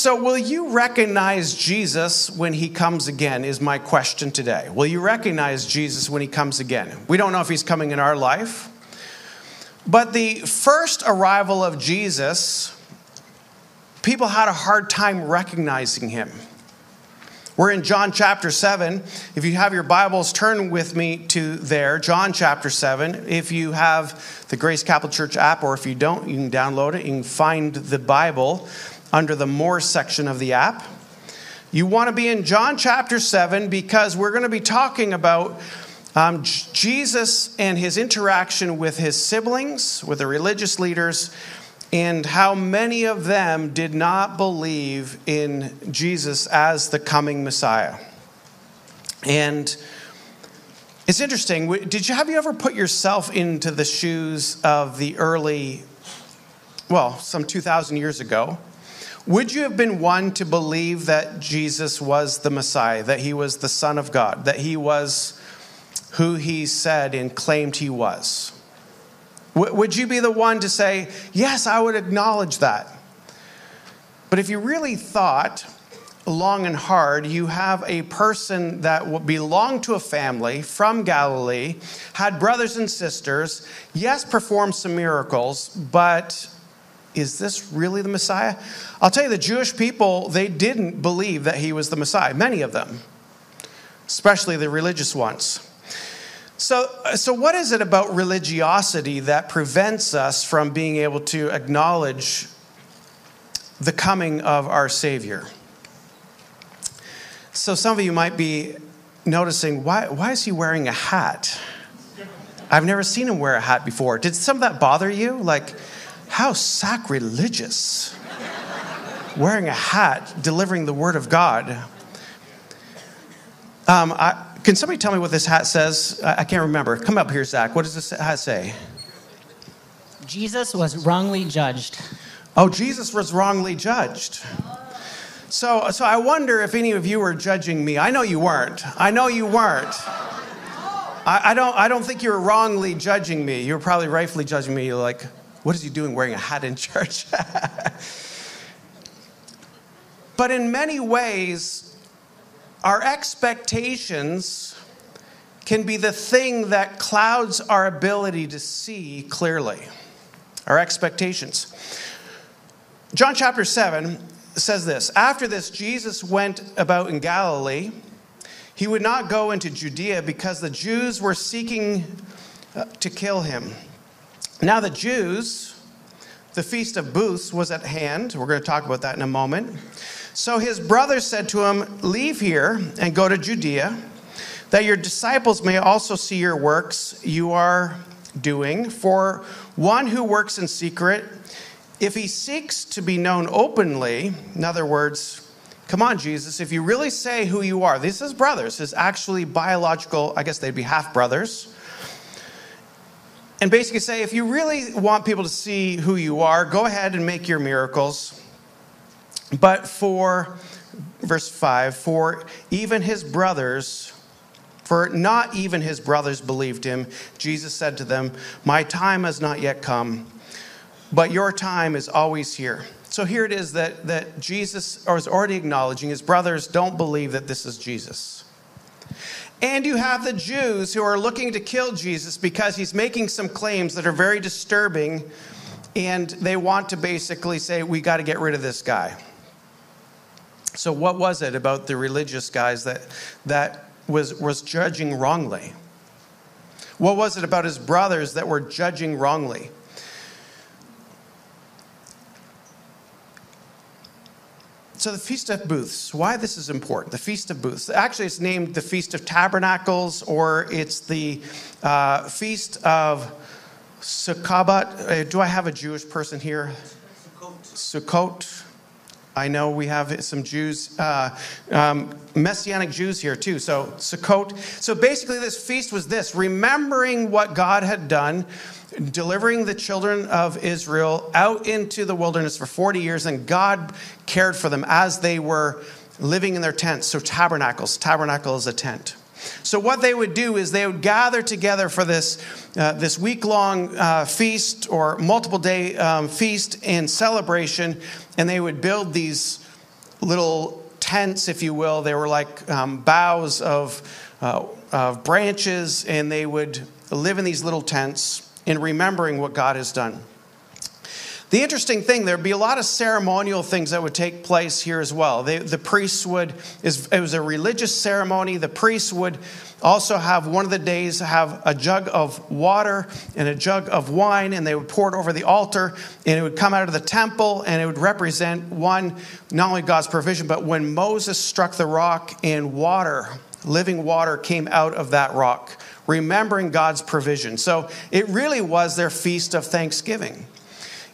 So, will you recognize Jesus when he comes again? Is my question today. Will you recognize Jesus when he comes again? We don't know if he's coming in our life, but the first arrival of Jesus, people had a hard time recognizing him. We're in John chapter 7. If you have your Bibles, turn with me to there, John chapter 7. If you have the Grace Capital Church app, or if you don't, you can download it. You can find the Bible under the More section of the app. You want to be in John chapter 7 because we're going to be talking about um, Jesus and his interaction with his siblings, with the religious leaders, and how many of them did not believe in Jesus as the coming Messiah. And it's interesting. Did you have you ever put yourself into the shoes of the early, well, some 2,000 years ago? Would you have been one to believe that Jesus was the Messiah, that he was the Son of God, that he was who he said and claimed he was? Would you be the one to say, Yes, I would acknowledge that? But if you really thought long and hard, you have a person that belonged to a family from Galilee, had brothers and sisters, yes, performed some miracles, but is this really the Messiah? I'll tell you, the Jewish people, they didn't believe that he was the Messiah, many of them, especially the religious ones. So, so, what is it about religiosity that prevents us from being able to acknowledge the coming of our Savior? So, some of you might be noticing why, why is he wearing a hat? I've never seen him wear a hat before. Did some of that bother you? Like, how sacrilegious. wearing a hat, delivering the word of God. Um, I, can somebody tell me what this hat says? I can't remember. Come up here, Zach. What does this hat say? Jesus was wrongly judged. Oh, Jesus was wrongly judged. So, so I wonder if any of you were judging me. I know you weren't. I know you weren't. I, I don't, I don't think you were wrongly judging me. You were probably rightfully judging me. You're like, what is he doing wearing a hat in church? but in many ways, our expectations can be the thing that clouds our ability to see clearly. Our expectations. John chapter 7 says this After this, Jesus went about in Galilee. He would not go into Judea because the Jews were seeking uh, to kill him. Now, the Jews, the Feast of Booths was at hand. We're going to talk about that in a moment. So his brothers said to him, Leave here and go to Judea, that your disciples may also see your works you are doing. For one who works in secret, if he seeks to be known openly, in other words, Come on, Jesus, if you really say who you are, this is brothers, is actually biological, I guess they'd be half brothers. And basically say, if you really want people to see who you are, go ahead and make your miracles. But for, verse 5, for even his brothers, for not even his brothers believed him, Jesus said to them, My time has not yet come, but your time is always here. So here it is that, that Jesus is already acknowledging his brothers don't believe that this is Jesus. And you have the Jews who are looking to kill Jesus because he's making some claims that are very disturbing, and they want to basically say, We got to get rid of this guy. So, what was it about the religious guys that, that was, was judging wrongly? What was it about his brothers that were judging wrongly? So, the Feast of Booths, why this is important. The Feast of Booths. Actually, it's named the Feast of Tabernacles, or it's the uh, Feast of Sukkot. Uh, do I have a Jewish person here? Sukkot. Sukkot. I know we have some Jews, uh, um, Messianic Jews here too. So, Sukkot. So, basically, this feast was this remembering what God had done, delivering the children of Israel out into the wilderness for 40 years, and God cared for them as they were living in their tents. So, tabernacles. Tabernacle is a tent. So, what they would do is they would gather together for this, uh, this week long uh, feast or multiple day um, feast and celebration, and they would build these little tents, if you will. They were like um, boughs of, uh, of branches, and they would live in these little tents in remembering what God has done. The interesting thing, there'd be a lot of ceremonial things that would take place here as well. They, the priests would, it was a religious ceremony. The priests would also have one of the days have a jug of water and a jug of wine, and they would pour it over the altar, and it would come out of the temple, and it would represent one, not only God's provision, but when Moses struck the rock and water, living water came out of that rock, remembering God's provision. So it really was their feast of thanksgiving.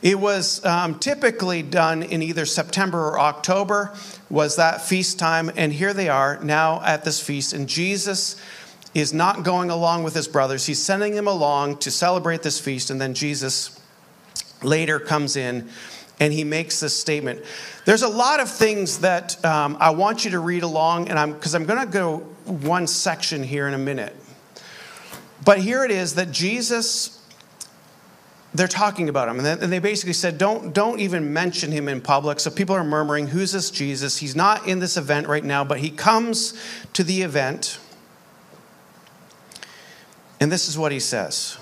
It was um, typically done in either September or October, was that feast time. And here they are now at this feast. And Jesus is not going along with his brothers. He's sending them along to celebrate this feast. And then Jesus later comes in and he makes this statement. There's a lot of things that um, I want you to read along, and I'm because I'm going to go one section here in a minute. But here it is that Jesus they're talking about him. And they basically said, don't, don't even mention him in public. So people are murmuring, Who's this Jesus? He's not in this event right now, but he comes to the event. And this is what he says.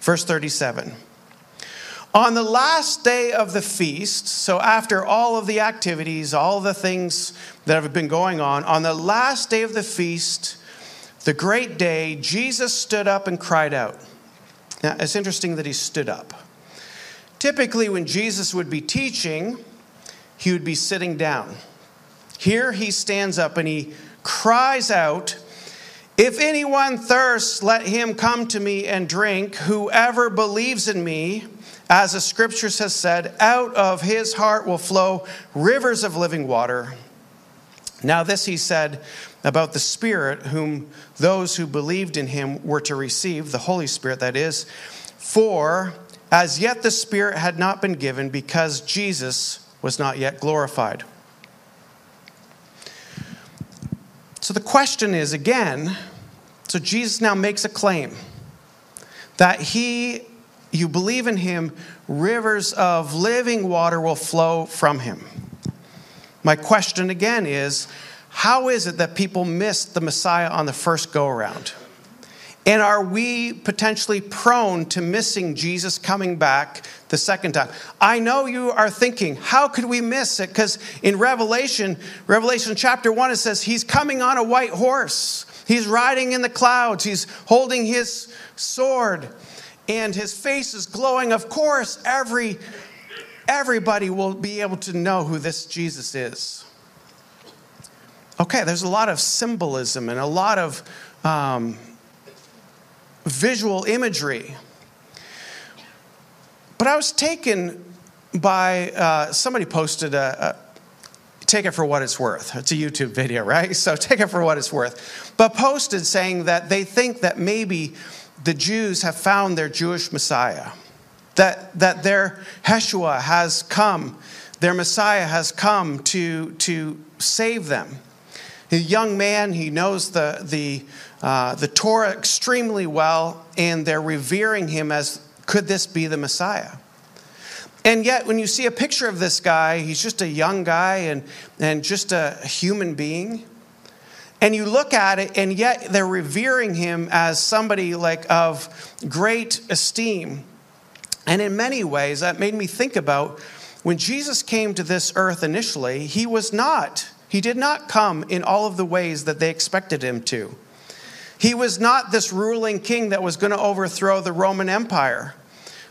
Verse 37. On the last day of the feast, so after all of the activities, all the things that have been going on, on the last day of the feast, the great day, Jesus stood up and cried out. Now, it's interesting that he stood up. Typically, when Jesus would be teaching, he would be sitting down. Here he stands up and he cries out, If anyone thirsts, let him come to me and drink. Whoever believes in me, as the scriptures has said, out of his heart will flow rivers of living water. Now, this he said about the Spirit, whom those who believed in him were to receive, the Holy Spirit, that is. For as yet the Spirit had not been given because Jesus was not yet glorified. So the question is again so Jesus now makes a claim that he, you believe in him, rivers of living water will flow from him. My question again is how is it that people missed the Messiah on the first go around? And are we potentially prone to missing Jesus coming back the second time? I know you are thinking, how could we miss it? Because in Revelation, Revelation chapter 1, it says he's coming on a white horse. He's riding in the clouds. He's holding his sword and his face is glowing. Of course, every everybody will be able to know who this Jesus is. Okay, there's a lot of symbolism and a lot of um, visual imagery. But I was taken by uh, somebody posted a, a, take it for what it's worth. It's a YouTube video, right? So take it for what it's worth. But posted saying that they think that maybe the Jews have found their Jewish Messiah that, that their Heshua has come, their Messiah has come to, to save them. A young man, he knows the, the, uh, the Torah extremely well, and they're revering him as could this be the Messiah? And yet, when you see a picture of this guy, he's just a young guy and, and just a human being. And you look at it, and yet they're revering him as somebody like of great esteem. And in many ways, that made me think about when Jesus came to this earth initially, he was not, he did not come in all of the ways that they expected him to. He was not this ruling king that was going to overthrow the Roman Empire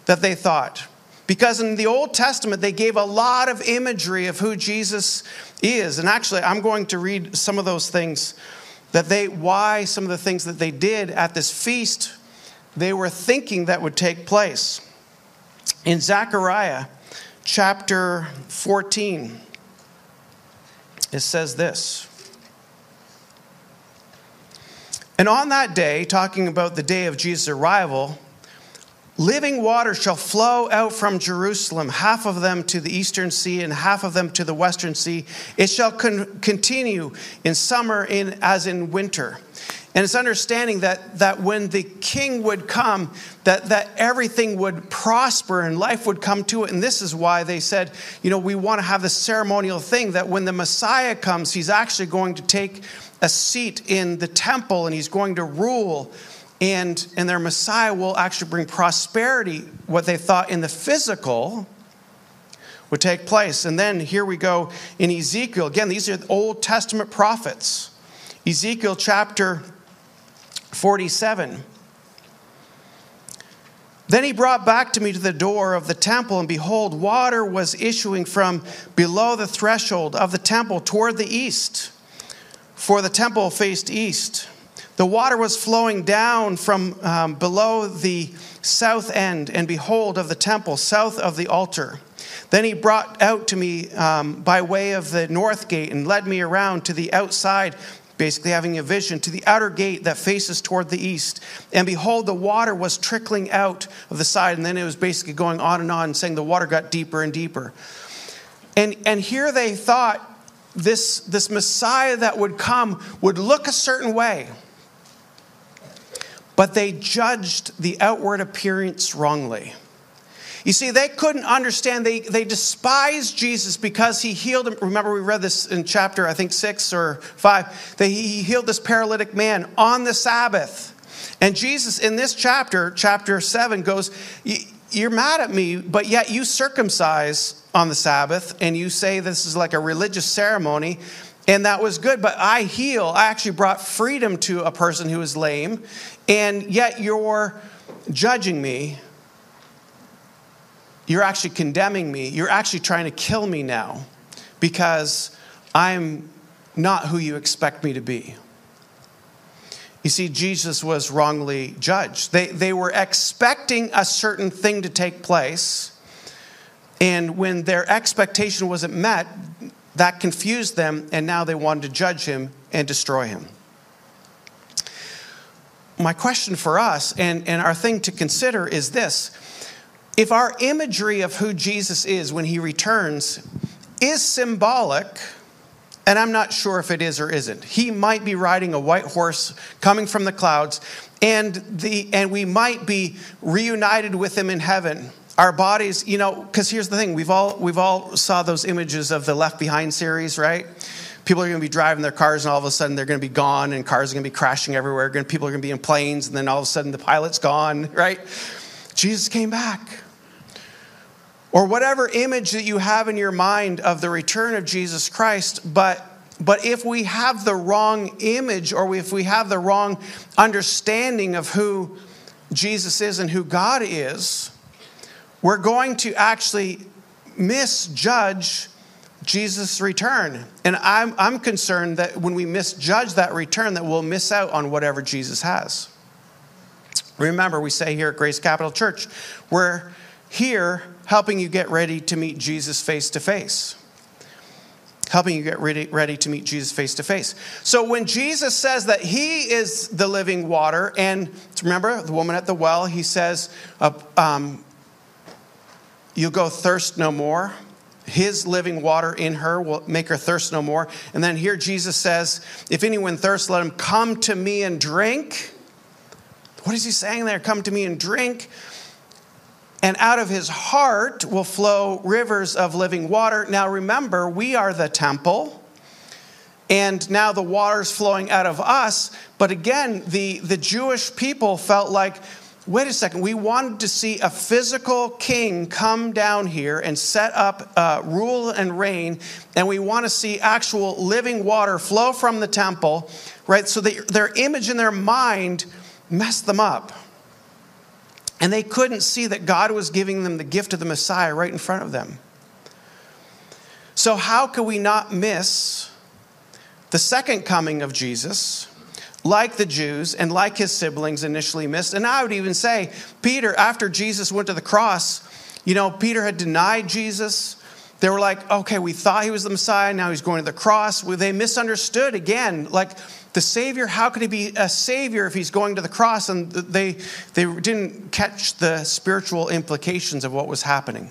that they thought. Because in the Old Testament, they gave a lot of imagery of who Jesus is. And actually, I'm going to read some of those things that they, why some of the things that they did at this feast, they were thinking that would take place. In Zechariah chapter 14, it says this. And on that day, talking about the day of Jesus' arrival, living water shall flow out from Jerusalem, half of them to the eastern sea and half of them to the western sea. It shall con- continue in summer in, as in winter. And it's understanding that, that when the king would come, that, that everything would prosper and life would come to it. And this is why they said, you know, we want to have this ceremonial thing that when the Messiah comes, he's actually going to take a seat in the temple and he's going to rule. And, and their Messiah will actually bring prosperity, what they thought in the physical would take place. And then here we go in Ezekiel. Again, these are Old Testament prophets. Ezekiel chapter 47. Then he brought back to me to the door of the temple, and behold, water was issuing from below the threshold of the temple toward the east, for the temple faced east. The water was flowing down from um, below the south end, and behold, of the temple, south of the altar. Then he brought out to me um, by way of the north gate and led me around to the outside basically having a vision to the outer gate that faces toward the east. And behold, the water was trickling out of the side. And then it was basically going on and on, saying the water got deeper and deeper. And, and here they thought this, this Messiah that would come would look a certain way. But they judged the outward appearance wrongly. You see, they couldn't understand. They, they despised Jesus because he healed him. Remember, we read this in chapter, I think, six or five, that he healed this paralytic man on the Sabbath. And Jesus, in this chapter, chapter seven, goes, You're mad at me, but yet you circumcise on the Sabbath, and you say this is like a religious ceremony. And that was good, but I heal. I actually brought freedom to a person who is lame, and yet you're judging me you're actually condemning me. You're actually trying to kill me now because I'm not who you expect me to be. You see, Jesus was wrongly judged. They, they were expecting a certain thing to take place, and when their expectation wasn't met, that confused them, and now they wanted to judge him and destroy him. My question for us and, and our thing to consider is this if our imagery of who Jesus is when he returns is symbolic, and I'm not sure if it is or isn't. He might be riding a white horse coming from the clouds, and, the, and we might be reunited with him in heaven. Our bodies, you know, because here's the thing we've all, we've all saw those images of the Left Behind series, right? People are going to be driving their cars, and all of a sudden they're going to be gone, and cars are going to be crashing everywhere. People are going to be in planes, and then all of a sudden the pilot's gone, right? Jesus came back or whatever image that you have in your mind of the return of Jesus Christ, but but if we have the wrong image or if we have the wrong understanding of who Jesus is and who God is, we're going to actually misjudge Jesus' return. And I'm, I'm concerned that when we misjudge that return, that we'll miss out on whatever Jesus has. Remember, we say here at Grace Capital Church, we're here helping you get ready to meet Jesus face to face. Helping you get ready, ready to meet Jesus face to face. So when Jesus says that he is the living water, and remember the woman at the well, he says, uh, um, You'll go thirst no more. His living water in her will make her thirst no more. And then here Jesus says, If anyone thirsts, let him come to me and drink. What is he saying there? Come to me and drink and out of his heart will flow rivers of living water. Now remember, we are the temple, and now the water's flowing out of us. But again, the, the Jewish people felt like, wait a second, we wanted to see a physical king come down here and set up uh, rule and reign, and we want to see actual living water flow from the temple, right? So their image in their mind messed them up. And they couldn't see that God was giving them the gift of the Messiah right in front of them. So, how could we not miss the second coming of Jesus, like the Jews and like his siblings initially missed? And I would even say, Peter, after Jesus went to the cross, you know, Peter had denied Jesus. They were like, okay, we thought he was the Messiah, now he's going to the cross. They misunderstood again. Like, the Savior, how could he be a Savior if he's going to the cross? And they, they didn't catch the spiritual implications of what was happening.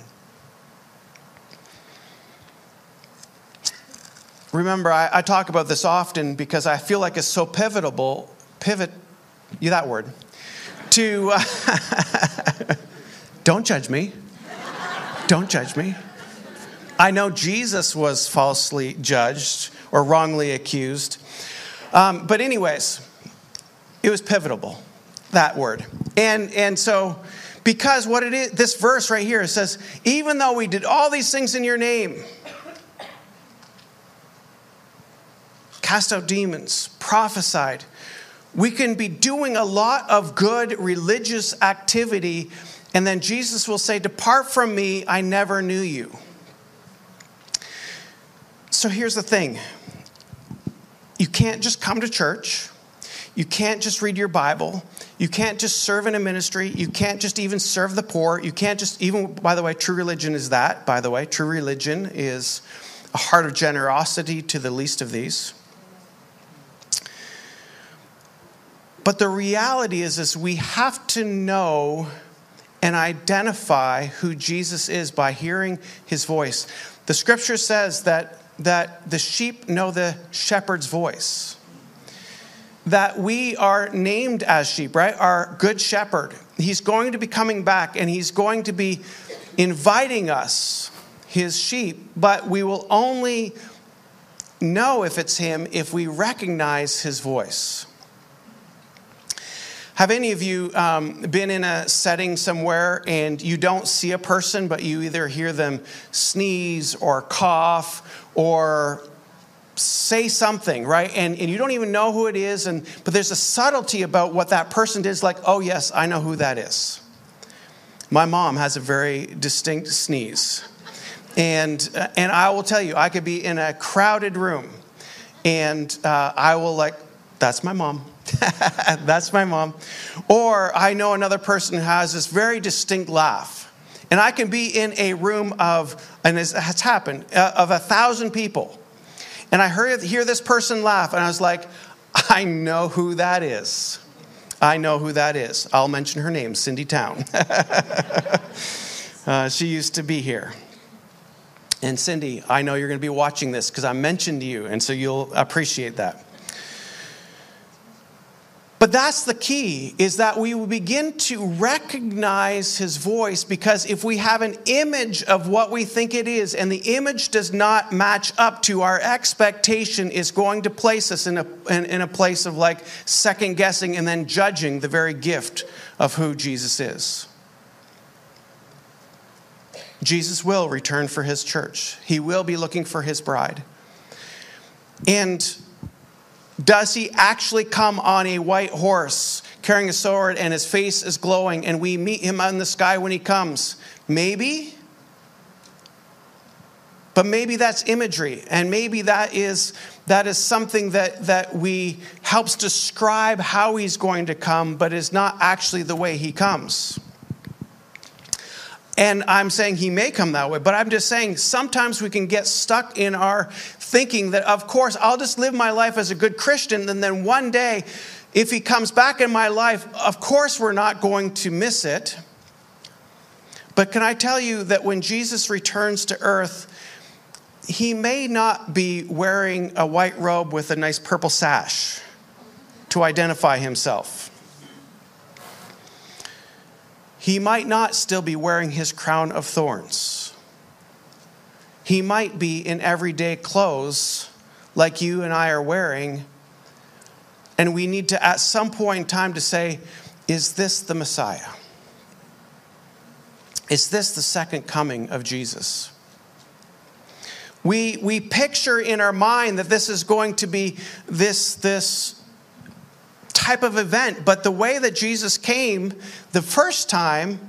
Remember, I, I talk about this often because I feel like it's so pivotal pivot, you that word, to, uh, don't judge me. Don't judge me. I know Jesus was falsely judged or wrongly accused. Um, but, anyways, it was pivotal, that word. And, and so, because what it is, this verse right here says, even though we did all these things in your name, cast out demons, prophesied, we can be doing a lot of good religious activity, and then Jesus will say, Depart from me, I never knew you. So here's the thing you can't just come to church. You can't just read your Bible. You can't just serve in a ministry. You can't just even serve the poor. You can't just, even, by the way, true religion is that, by the way. True religion is a heart of generosity to the least of these. But the reality is, is we have to know and identify who Jesus is by hearing his voice. The scripture says that that the sheep know the shepherd's voice. That we are named as sheep, right? Our good shepherd. He's going to be coming back and he's going to be inviting us, his sheep, but we will only know if it's him if we recognize his voice. Have any of you um, been in a setting somewhere and you don't see a person, but you either hear them sneeze or cough or say something, right? And, and you don't even know who it is, and, but there's a subtlety about what that person did. It's like, oh, yes, I know who that is. My mom has a very distinct sneeze. And, uh, and I will tell you, I could be in a crowded room and uh, I will, like, that's my mom. That's my mom. Or I know another person who has this very distinct laugh. And I can be in a room of, and it has happened, uh, of a thousand people. And I heard, hear this person laugh, and I was like, I know who that is. I know who that is. I'll mention her name, Cindy Town. uh, she used to be here. And Cindy, I know you're going to be watching this because I mentioned you, and so you'll appreciate that. But that's the key is that we will begin to recognize his voice because if we have an image of what we think it is and the image does not match up to our expectation is going to place us in a, in, in a place of like second guessing and then judging the very gift of who Jesus is. Jesus will return for his church. He will be looking for his bride. And does he actually come on a white horse carrying a sword and his face is glowing and we meet him in the sky when he comes? Maybe. But maybe that's imagery and maybe that is that is something that that we helps describe how he's going to come but is not actually the way he comes. And I'm saying he may come that way, but I'm just saying sometimes we can get stuck in our thinking that, of course, I'll just live my life as a good Christian, and then one day, if he comes back in my life, of course, we're not going to miss it. But can I tell you that when Jesus returns to earth, he may not be wearing a white robe with a nice purple sash to identify himself he might not still be wearing his crown of thorns. He might be in everyday clothes like you and I are wearing. And we need to, at some point in time, to say, is this the Messiah? Is this the second coming of Jesus? We, we picture in our mind that this is going to be this, this type of event. But the way that Jesus came the first time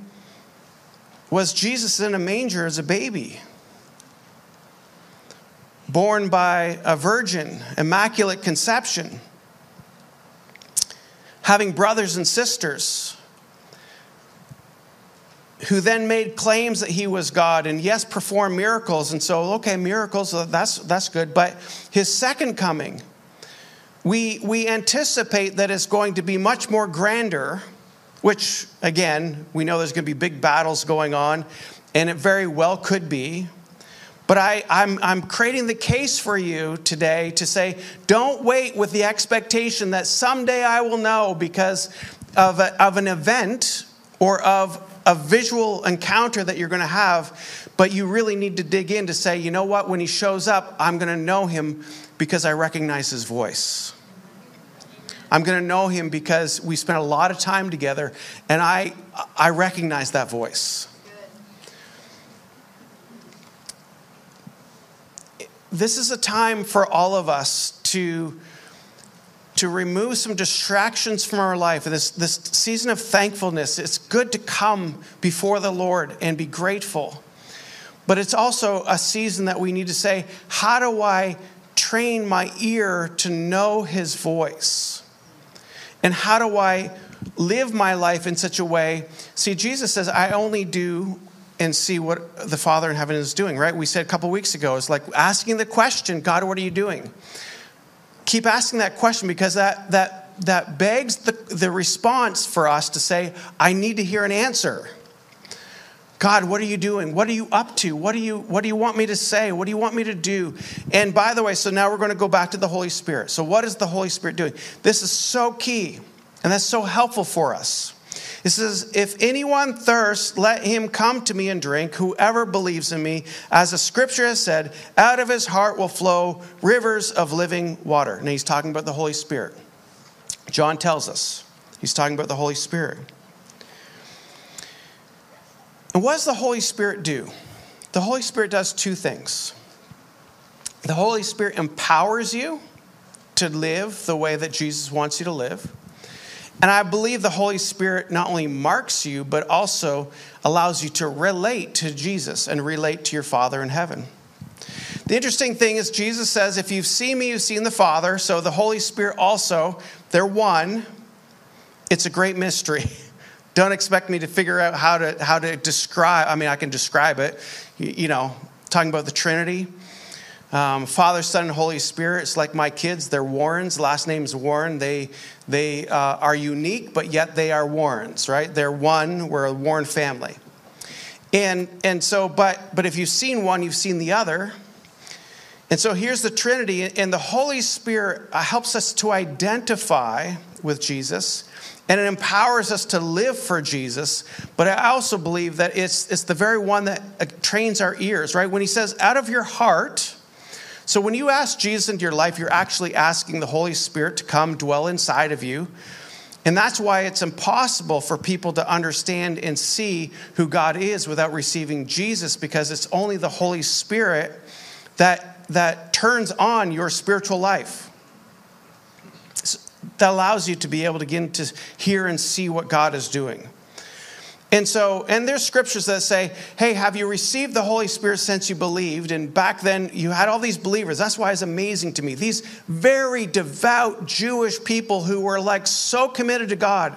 was Jesus in a manger as a baby, born by a virgin, immaculate conception, having brothers and sisters who then made claims that he was God and yes, performed miracles. And so, okay, miracles, uh, that's, that's good. But his second coming, we, we anticipate that it's going to be much more grander, which, again, we know there's going to be big battles going on, and it very well could be. But I, I'm, I'm creating the case for you today to say, don't wait with the expectation that someday I will know because of, a, of an event or of a visual encounter that you're going to have, but you really need to dig in to say, you know what, when he shows up, I'm going to know him because I recognize his voice. I'm going to know him because we spent a lot of time together and I, I recognize that voice. This is a time for all of us to to remove some distractions from our life, this, this season of thankfulness, it's good to come before the Lord and be grateful. But it's also a season that we need to say, how do I train my ear to know his voice? And how do I live my life in such a way? See, Jesus says, I only do and see what the Father in heaven is doing, right? We said a couple weeks ago, it's like asking the question, God, what are you doing? keep asking that question because that, that, that begs the, the response for us to say, I need to hear an answer. God, what are you doing? What are you up to? What do you what do you want me to say? What do you want me to do? And by the way, so now we're going to go back to the Holy Spirit. So what is the Holy Spirit doing? This is so key and that's so helpful for us. It says, If anyone thirsts, let him come to me and drink. Whoever believes in me, as the scripture has said, out of his heart will flow rivers of living water. And he's talking about the Holy Spirit. John tells us he's talking about the Holy Spirit. And what does the Holy Spirit do? The Holy Spirit does two things. The Holy Spirit empowers you to live the way that Jesus wants you to live. And I believe the Holy Spirit not only marks you, but also allows you to relate to Jesus and relate to your Father in heaven. The interesting thing is, Jesus says, If you've seen me, you've seen the Father. So the Holy Spirit also, they're one. It's a great mystery. Don't expect me to figure out how to, how to describe, I mean, I can describe it, you know, talking about the Trinity. Um, Father, Son, and Holy Spirit. It's like my kids. They're Warrens. Last name is Warren. They they uh, are unique, but yet they are Warrens, right? They're one. We're a Warren family. And and so, but but if you've seen one, you've seen the other. And so here's the Trinity, and the Holy Spirit uh, helps us to identify with Jesus, and it empowers us to live for Jesus. But I also believe that it's it's the very one that uh, trains our ears, right? When He says, "Out of your heart." So when you ask Jesus into your life, you're actually asking the Holy Spirit to come dwell inside of you. And that's why it's impossible for people to understand and see who God is without receiving Jesus, because it's only the Holy Spirit that, that turns on your spiritual life, that allows you to be able to begin to hear and see what God is doing. And so, and there's scriptures that say, hey, have you received the Holy Spirit since you believed? And back then, you had all these believers. That's why it's amazing to me. These very devout Jewish people who were like so committed to God,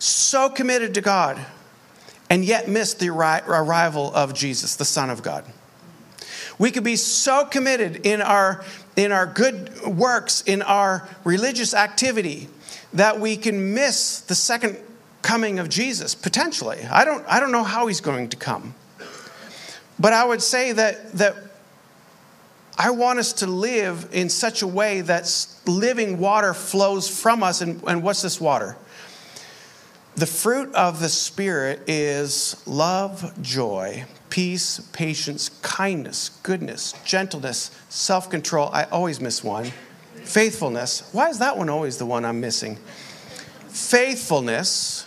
so committed to God, and yet missed the arrival of Jesus, the Son of God. We could be so committed in our, in our good works, in our religious activity, that we can miss the second coming of Jesus, potentially. I don't, I don't know how he's going to come. But I would say that, that I want us to live in such a way that living water flows from us. And, and what's this water? The fruit of the Spirit is love, joy, peace, patience, kindness, goodness, gentleness, self control. I always miss one. Faithfulness. Why is that one always the one I'm missing? Faithfulness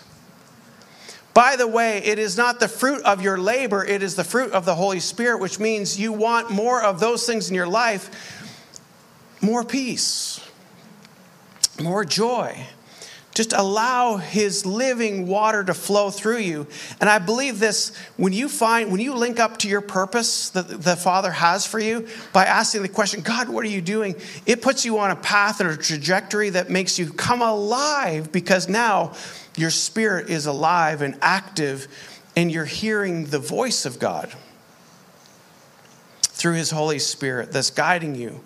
by the way, it is not the fruit of your labor, it is the fruit of the Holy Spirit, which means you want more of those things in your life more peace, more joy. Just allow his living water to flow through you. And I believe this when you find, when you link up to your purpose that the Father has for you by asking the question, God, what are you doing? It puts you on a path and a trajectory that makes you come alive because now your spirit is alive and active, and you're hearing the voice of God through His Holy Spirit that's guiding you.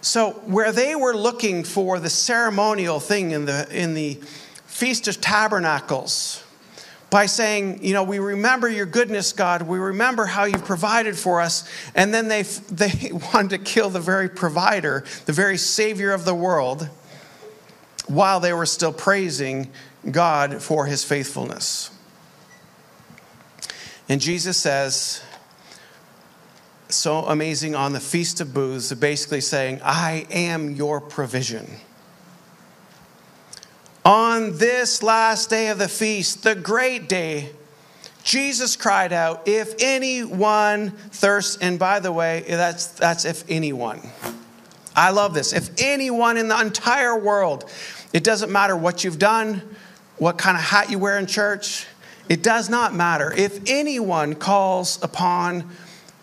So, where they were looking for the ceremonial thing in the, in the Feast of Tabernacles, by saying, you know, we remember your goodness, God. We remember how you provided for us. And then they, they wanted to kill the very provider, the very savior of the world, while they were still praising God for his faithfulness. And Jesus says, so amazing on the Feast of Booths, basically saying, I am your provision. On this last day of the feast, the great day, Jesus cried out, If anyone thirsts, and by the way, that's, that's if anyone. I love this. If anyone in the entire world, it doesn't matter what you've done, what kind of hat you wear in church, it does not matter. If anyone calls upon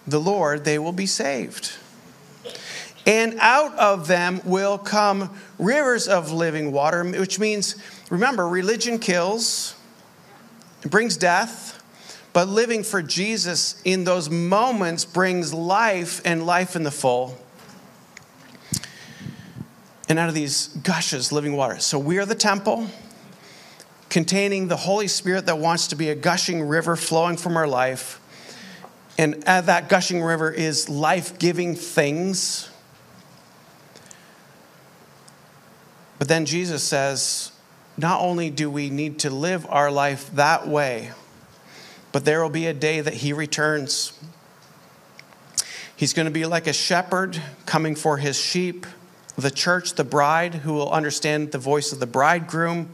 the Lord, they will be saved. And out of them will come rivers of living water, which means, remember, religion kills, it brings death, but living for Jesus in those moments brings life and life in the full. And out of these gushes living water. So we are the temple containing the Holy Spirit that wants to be a gushing river flowing from our life. And that gushing river is life giving things But then Jesus says, not only do we need to live our life that way, but there will be a day that he returns. He's going to be like a shepherd coming for his sheep, the church, the bride, who will understand the voice of the bridegroom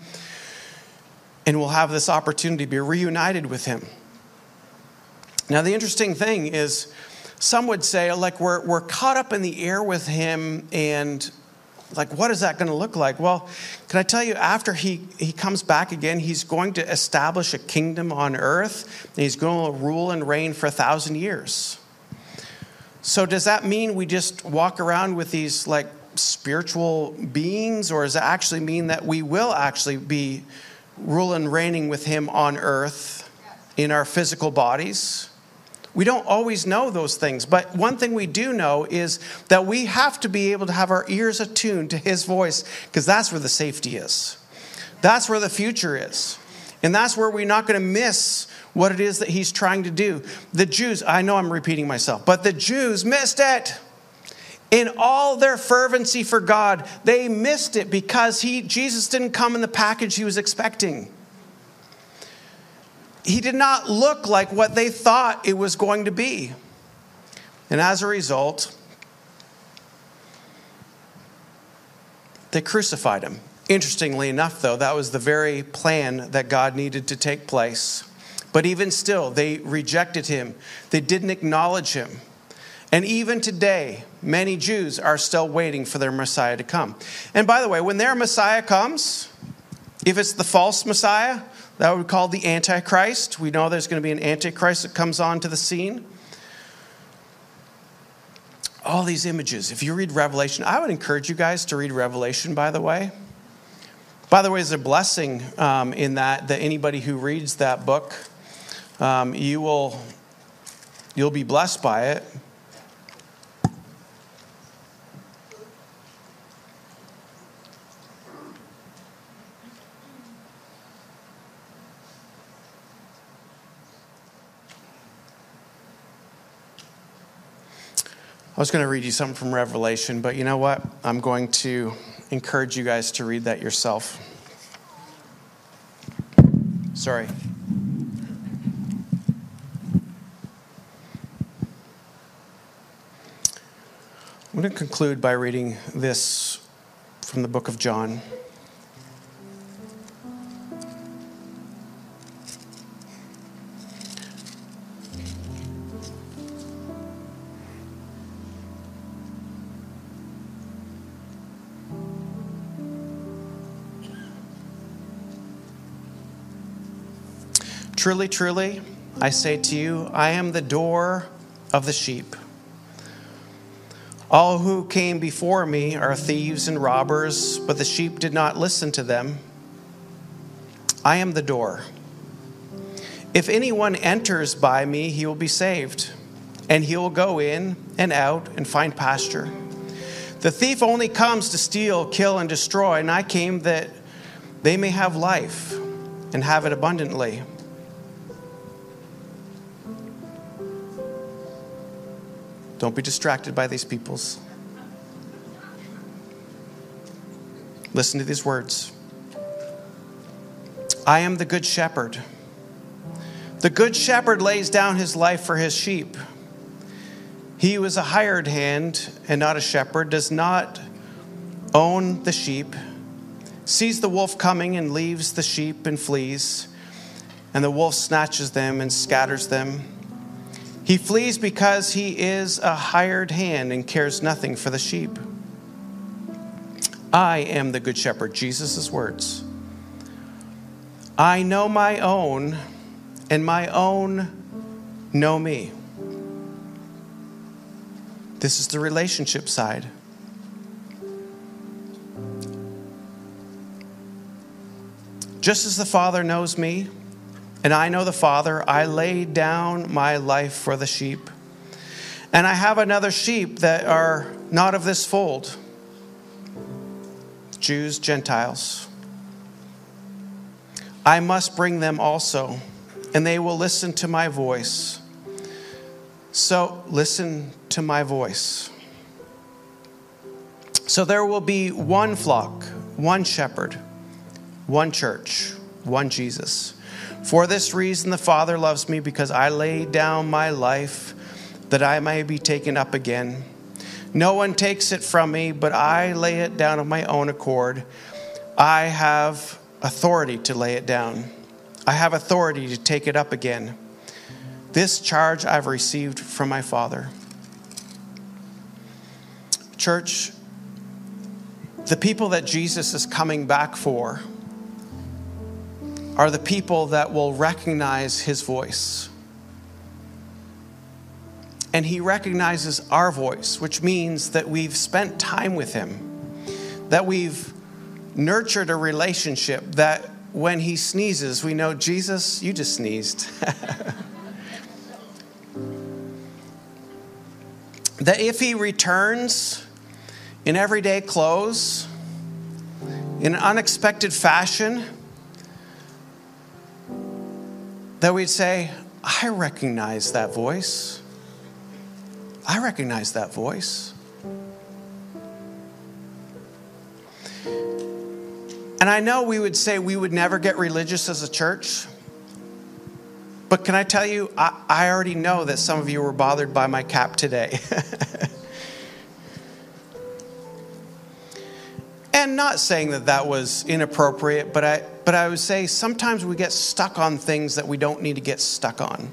and will have this opportunity to be reunited with him. Now, the interesting thing is, some would say, like, we're, we're caught up in the air with him and like what is that going to look like? Well can i tell you after he, he comes back again he's going to establish a kingdom on earth. And he's going to rule and reign for a thousand years. So does that mean we just walk around with these like spiritual beings or does it actually mean that we will actually be ruling and reigning with him on earth in our physical bodies we don't always know those things, but one thing we do know is that we have to be able to have our ears attuned to His voice because that's where the safety is. That's where the future is. And that's where we're not going to miss what it is that He's trying to do. The Jews, I know I'm repeating myself, but the Jews missed it. In all their fervency for God, they missed it because he, Jesus didn't come in the package he was expecting he did not look like what they thought it was going to be. And as a result, they crucified him. Interestingly enough, though, that was the very plan that God needed to take place. But even still, they rejected him, they didn't acknowledge him. And even today, many Jews are still waiting for their Messiah to come. And by the way, when their Messiah comes, if it's the false Messiah, that would be called the Antichrist. We know there's going to be an Antichrist that comes onto the scene. All these images. If you read Revelation, I would encourage you guys to read Revelation, by the way. By the way, there's a blessing um, in that, that anybody who reads that book, um, you will, you'll be blessed by it. I was going to read you something from Revelation, but you know what? I'm going to encourage you guys to read that yourself. Sorry. I'm going to conclude by reading this from the book of John. Truly, truly, I say to you, I am the door of the sheep. All who came before me are thieves and robbers, but the sheep did not listen to them. I am the door. If anyone enters by me, he will be saved, and he will go in and out and find pasture. The thief only comes to steal, kill, and destroy, and I came that they may have life and have it abundantly. Don't be distracted by these peoples. Listen to these words I am the good shepherd. The good shepherd lays down his life for his sheep. He who is a hired hand and not a shepherd does not own the sheep, sees the wolf coming and leaves the sheep and flees, and the wolf snatches them and scatters them. He flees because he is a hired hand and cares nothing for the sheep. I am the good shepherd, Jesus' words. I know my own, and my own know me. This is the relationship side. Just as the Father knows me, and I know the Father, I lay down my life for the sheep. And I have another sheep that are not of this fold Jews, Gentiles. I must bring them also, and they will listen to my voice. So listen to my voice. So there will be one flock, one shepherd, one church, one Jesus. For this reason, the Father loves me because I lay down my life that I may be taken up again. No one takes it from me, but I lay it down of my own accord. I have authority to lay it down, I have authority to take it up again. This charge I've received from my Father. Church, the people that Jesus is coming back for are the people that will recognize his voice. And he recognizes our voice, which means that we've spent time with him, that we've nurtured a relationship, that when he sneezes, we know, Jesus, you just sneezed. that if he returns in everyday clothes, in an unexpected fashion, that we'd say, I recognize that voice. I recognize that voice. And I know we would say we would never get religious as a church. But can I tell you, I, I already know that some of you were bothered by my cap today. not saying that that was inappropriate, but I, but I would say sometimes we get stuck on things that we don't need to get stuck on.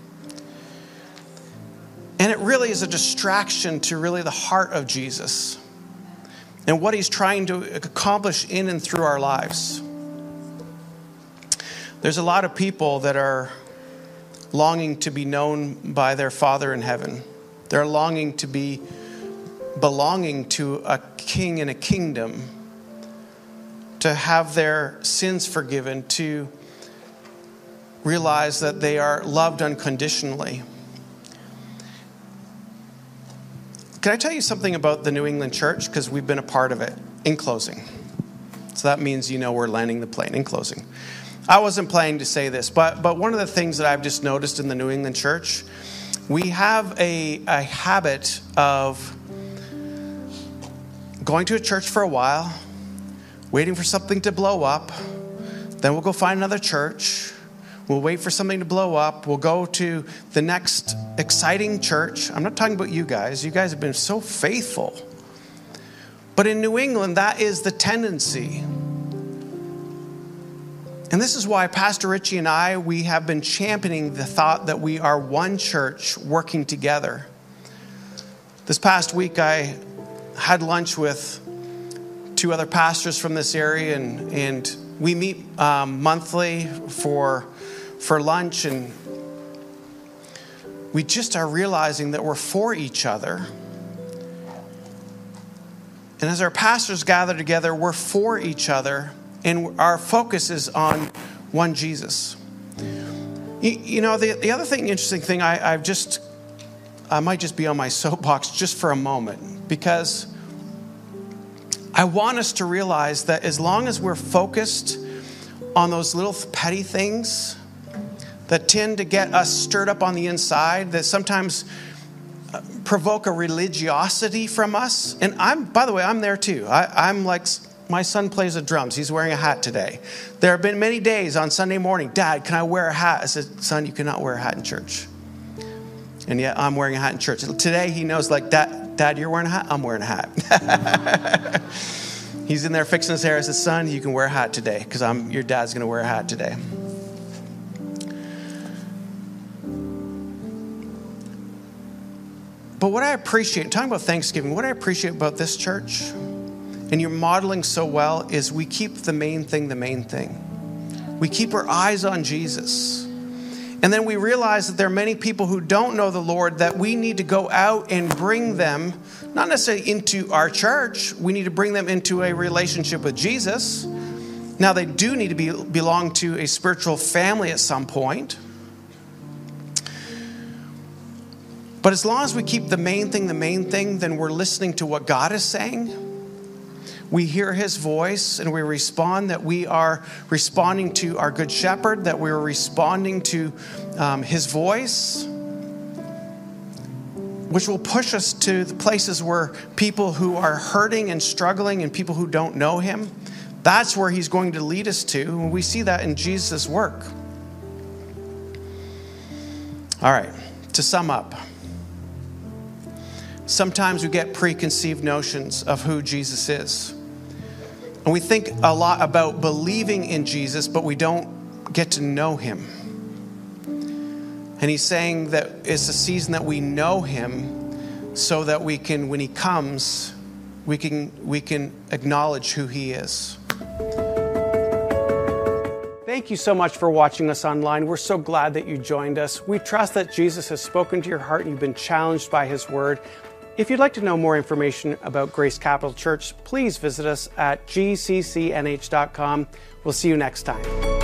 And it really is a distraction to really the heart of Jesus and what he's trying to accomplish in and through our lives. There's a lot of people that are longing to be known by their Father in heaven. They're longing to be belonging to a king and a kingdom, to have their sins forgiven, to realize that they are loved unconditionally. Can I tell you something about the New England church? Because we've been a part of it. In closing. So that means you know we're landing the plane. In closing. I wasn't planning to say this, but, but one of the things that I've just noticed in the New England church, we have a, a habit of going to a church for a while, waiting for something to blow up, then we'll go find another church. We'll wait for something to blow up. We'll go to the next exciting church. I'm not talking about you guys. You guys have been so faithful. But in New England, that is the tendency. And this is why Pastor Richie and I, we have been championing the thought that we are one church working together. This past week, I had lunch with two other pastors from this area, and, and we meet um, monthly for, for lunch, and we just are realizing that we're for each other. And as our pastors gather together, we're for each other and our focus is on one Jesus. You, you know, the, the other thing, interesting thing, I, I've just, I might just be on my soapbox just for a moment because I want us to realize that as long as we're focused on those little petty things that tend to get us stirred up on the inside, that sometimes uh, provoke a religiosity from us. And I'm, by the way, I'm there too. I, I'm like, my son plays the drums. He's wearing a hat today. There have been many days on Sunday morning, Dad, can I wear a hat? I said, Son, you cannot wear a hat in church. And yet I'm wearing a hat in church. Today he knows, like, Dad, Dad you're wearing a hat? I'm wearing a hat. He's in there fixing his hair. I said, Son, you can wear a hat today because I'm your dad's going to wear a hat today. But what I appreciate, talking about Thanksgiving, what I appreciate about this church, and you're modeling so well, is we keep the main thing the main thing. We keep our eyes on Jesus. And then we realize that there are many people who don't know the Lord that we need to go out and bring them, not necessarily into our church, we need to bring them into a relationship with Jesus. Now, they do need to be, belong to a spiritual family at some point. But as long as we keep the main thing the main thing, then we're listening to what God is saying. We hear his voice and we respond that we are responding to our good shepherd, that we're responding to um, his voice, which will push us to the places where people who are hurting and struggling and people who don't know him, that's where he's going to lead us to. And we see that in Jesus' work. All right, to sum up. Sometimes we get preconceived notions of who Jesus is. And we think a lot about believing in Jesus, but we don't get to know him. And he's saying that it's a season that we know him so that we can, when he comes, we can, we can acknowledge who he is. Thank you so much for watching us online. We're so glad that you joined us. We trust that Jesus has spoken to your heart and you've been challenged by his word. If you'd like to know more information about Grace Capital Church, please visit us at gccnh.com. We'll see you next time.